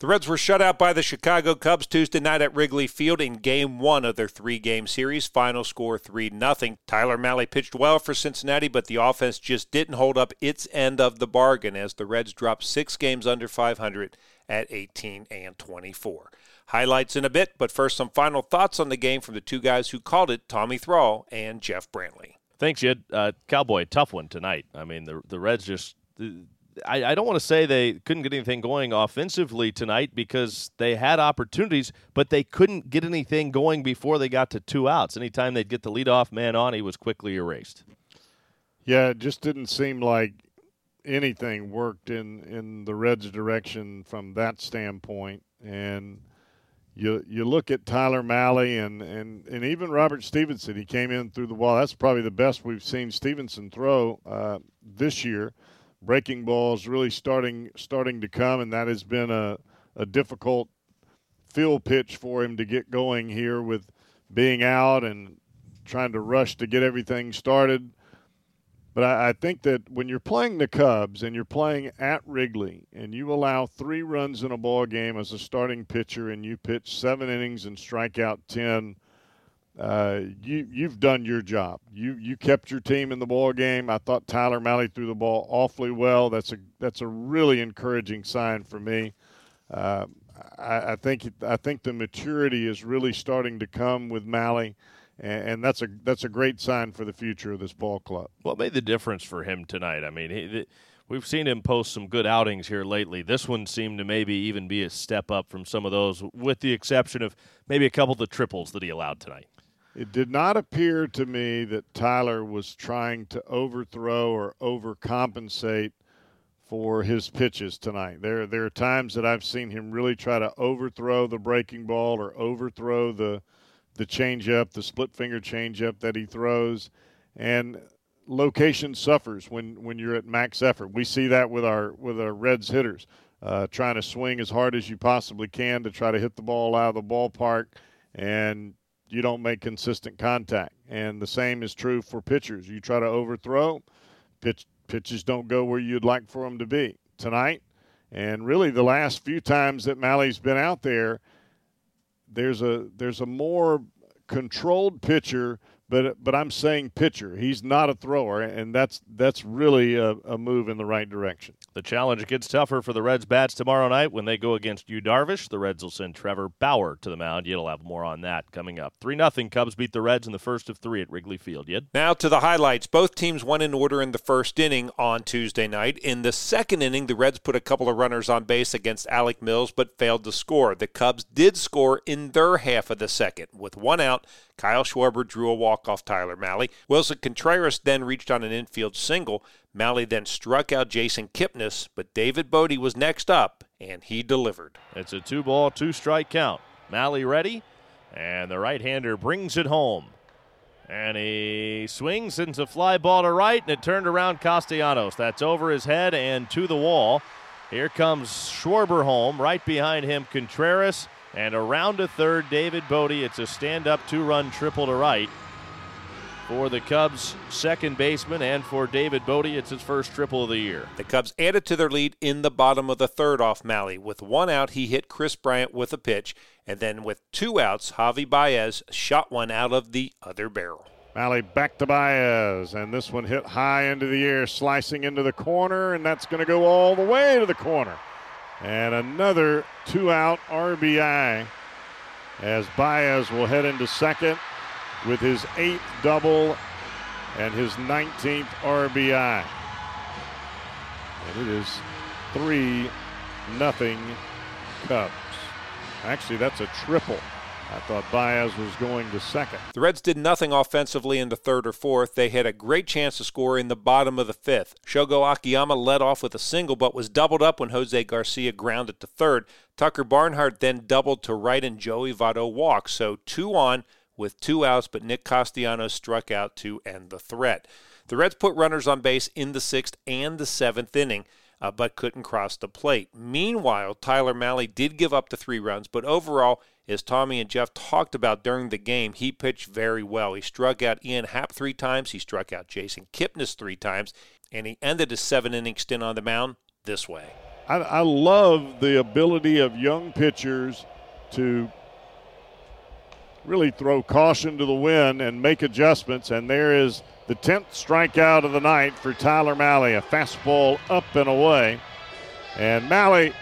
The Reds were shut out by the Chicago Cubs Tuesday night at Wrigley Field in Game 1 of their three-game series. Final score 3-0. Tyler Mahle pitched well for Cincinnati, but the offense just didn't hold up its end of the bargain as the Reds dropped six games under 500 at 18 and 24. Highlights in a bit, but first some final thoughts on the game from the two guys who called it, Tommy Thrall and Jeff Brantley. Thanks, Jed. Uh, Cowboy, tough one tonight. I mean, the the Reds just. I, I don't want to say they couldn't get anything going offensively tonight because they had opportunities, but they couldn't get anything going before they got to two outs. Anytime they'd get the leadoff man on, he was quickly erased. Yeah, it just didn't seem like anything worked in in the Reds' direction from that standpoint. And you you look at Tyler Mahle and and and even Robert Stephenson. He came in through the wall. That's probably the best we've seen Stephenson throw uh, this year. Breaking balls really starting starting to come, and that has been a a difficult feel pitch for him to get going here with being out and trying to rush to get everything started. But I, I, think that when you're playing the Cubs and you're playing at Wrigley and you allow three runs in a ball game as a starting pitcher and you pitch seven innings and strike out ten, uh, you you've done your job. You you kept your team in the ball game. I thought Tyler Mahle threw the ball awfully well. That's a that's a really encouraging sign for me. Uh, I, I, think I think the maturity is really starting to come with Mahle and, and, that's a that's a great sign for the future of this ball club. What made the difference for him tonight? I mean, he, we've seen him post some good outings here lately. This one seemed to maybe even be a step up from some of those, with the exception of maybe a couple of the triples that he allowed tonight. It did not appear to me that Tyler was trying to overthrow or overcompensate for his pitches tonight. There, there are times that I've seen him really try to overthrow the breaking ball or overthrow the the changeup, the split finger changeup that he throws, and location suffers when when you're at max effort. We see that with our with our Reds hitters, uh, trying to swing as hard as you possibly can to try to hit the ball out of the ballpark, and you don't make consistent contact. And the same is true for pitchers. You try to overthrow, pitch pitches don't go where you'd like for them to be tonight. And really, the last few times that Mahle's been out there, there's a there's a more controlled pitcher but but I'm saying pitcher. He's not a thrower, and that's that's really a, a, move in the right direction. The challenge gets tougher for the Reds bats tomorrow night when they go against Yu Darvish. The Reds will send Trevor Bauer to the mound. You'll have more on that coming up. Three nothing Cubs beat the Reds in the first of three at Wrigley Field. Yet now to the highlights. Both teams went in order in the first inning on Tuesday night. In the second inning, the Reds put a couple of runners on base against Alec Mills, but failed to score. The Cubs did score in their half of the second with one out. Kyle Schwarber drew a walk off Tyler Mahle. Willson Contreras then reached on an infield single. Mahle then struck out Jason Kipnis, but David Bote was next up, and he delivered. It's a two ball, two strike count. Mahle ready, and the right hander brings it home. And he swings into a fly ball to right, and it turned around Castellanos. That's over his head and to the wall. Here comes Schwarber home. Right behind him, Contreras. And around to third, David Bote. It's a stand up two run triple to right for the Cubs' second baseman and for David Bote. It's his first triple of the year. The Cubs added to their lead in the bottom of the third off Mahle. With one out, he hit Kris Bryant with a pitch. And then with two outs, Javy Baez shot one out of the other barrel. Mahle back to Baez, and this one hit high into the air, slicing into the corner, and that's going to go all the way to the corner. And another two out RBI as Baez will head into second with his eighth double and his 19th RBI. And it is 3 nothing Cubs. Actually, that's a triple. I thought Baez was going to second. The Reds did nothing offensively in the third or fourth. They had a great chance to score in the bottom of the fifth. Shogo Akiyama led off with a single, but was doubled up when Jose Garcia grounded to third. Tucker Barnhart then doubled to right, and Joey Votto walked. So two on with two outs, but Nick Castellanos struck out to end the threat. The Reds put runners on base in the sixth and the seventh inning. uh, but couldn't cross the plate. Meanwhile, Tyler Mahle did give up the three runs, but overall, as Tommy and Jeff talked about during the game, he pitched very well. He struck out Ian Happ three times, he struck out Jason Kipnis three times, and he ended his seven inning stint on the mound this way. I, I love the ability of young pitchers to really throw caution to the wind and make adjustments. And there is the 10th strikeout of the night for Tyler Mahle, a fastball up and away. And Mahle,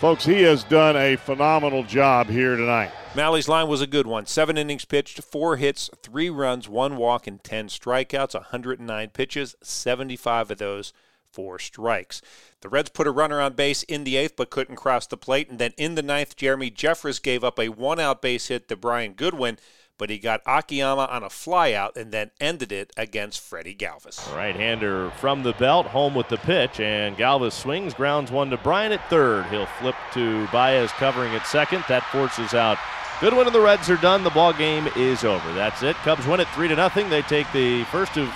folks, he has done a phenomenal job here tonight. Mahle's line was a good one. Seven innings pitched, four hits, three runs, one walk, and 10 strikeouts, 109 pitches, 75 of those four strikes. The Reds put a runner on base in the eighth but couldn't cross the plate. And then in the ninth, Jeremy Jeffress gave up a one out base hit to Brian Goodwin, but he got Akiyama on a flyout and then ended it against Freddie Galvis. Right hander from the belt, home with the pitch, and Galvis swings, grounds one to Bryant at third. He'll flip to Baez covering at second. That forces out Goodwin and the Reds are done. The ball game is over. That's it. Cubs win it three to nothing. They take the first of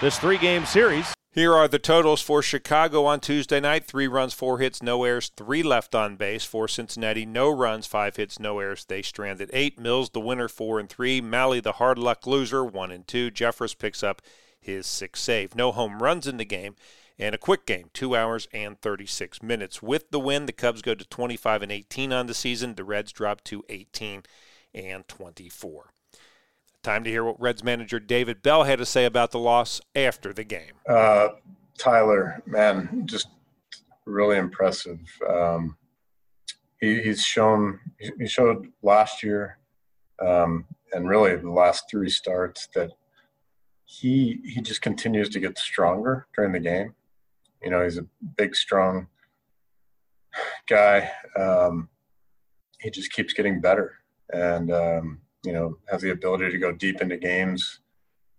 this three-game series. Here are the totals for Chicago on Tuesday night three runs, four hits, no errors, three left on base. For Cincinnati, no runs, five hits, no errors. They stranded eight. Mills, the winner, four and three. Mahle, the hard luck loser, one and two. Jeffress picks up his sixth save. No home runs in the game. And a quick game, two hours and 36 minutes. With the win, the Cubs go to 25 and 18 on the season. The Reds drop to 18 and 24. Time to hear what Reds manager David Bell had to say about the loss after the game. Uh, Tyler, man, just really impressive. Um, he, he's shown he showed last year um, and really the last three starts that he he just continues to get stronger during the game. You know, he's a big, strong guy. Um, he just keeps getting better, and um, you know has the ability to go deep into games.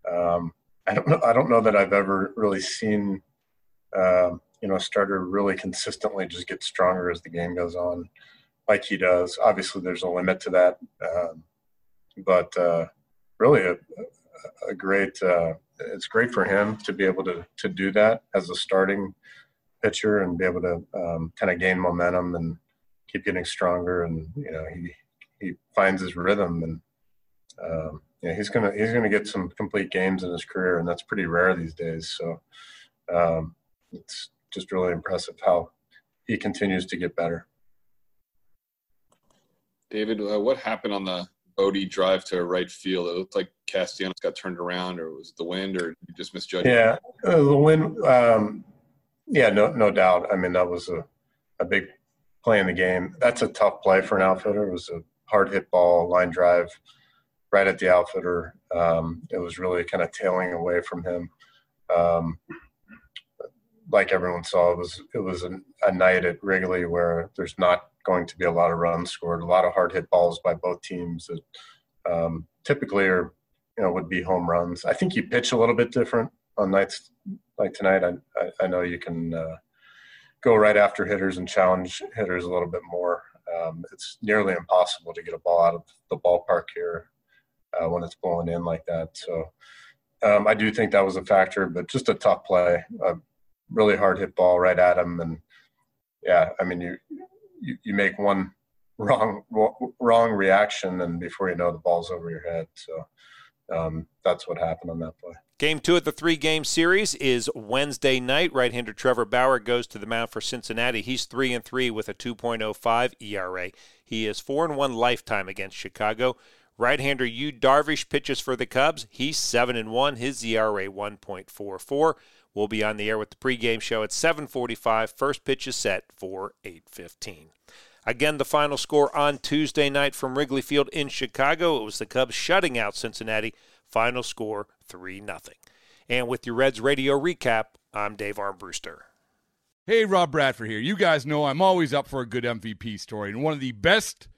Um, I don't know. I don't know that I've ever really seen uh, you know a starter really consistently just get stronger as the game goes on, like he does. Obviously, there's a limit to that, um, but uh, really a, a great. Uh, it's great for him to be able to to do that as a starting pitcher and be able to um, kind of gain momentum and keep getting stronger. And you know he he finds his rhythm and um, yeah, he's gonna he's gonna get some complete games in his career, and that's pretty rare these days. So um, it's just really impressive how he continues to get better. David, uh, what happened on the Bote drive to right field? It looked like Castellanos got turned around, or was it the wind, or you just misjudged? Yeah, uh, the wind. Um, yeah, no, no doubt. I mean, that was a, a big play in the game. That's a tough play for an outfielder. It was a hard hit ball, line drive right at the outfielder. Um, it was really kind of tailing away from him. Um, like everyone saw, it was it was a, a, night at Wrigley where there's not going to be a lot of runs scored, a lot of hard hit balls by both teams that um, typically are you know would be home runs. I think you pitch a little bit different on nights like tonight. I I, I know you can uh, go right after hitters and challenge hitters a little bit more. Um, it's nearly impossible to get a ball out of the ballpark here uh, when it's blowing in like that. So um, I do think that was a factor, but just a tough play, a really hard hit ball right at him, and yeah, I mean you you, you make one wrong wrong reaction, and before you know the ball's over your head. So um, that's what happened on that play. Game two of the three game series is Wednesday night. Right hander Trevor Bauer goes to the mound for Cincinnati. He's 3 and 3 with a 2.05 ERA. He is 4 and 1 lifetime against Chicago. Right-hander Yu Darvish pitches for the Cubs. He's 7 and 1. His ERA 1.44. We'll be on the air with the pregame show at 7:45. First pitch is set for 8:15. Again, the final score on Tuesday night from Wrigley Field in Chicago. It was the Cubs shutting out Cincinnati. Final score 3 0. And with your Reds radio recap, I'm Dave Armbruster. Hey, Rob Bradford here. You guys know I'm always up for a good MVP story, and one of the best –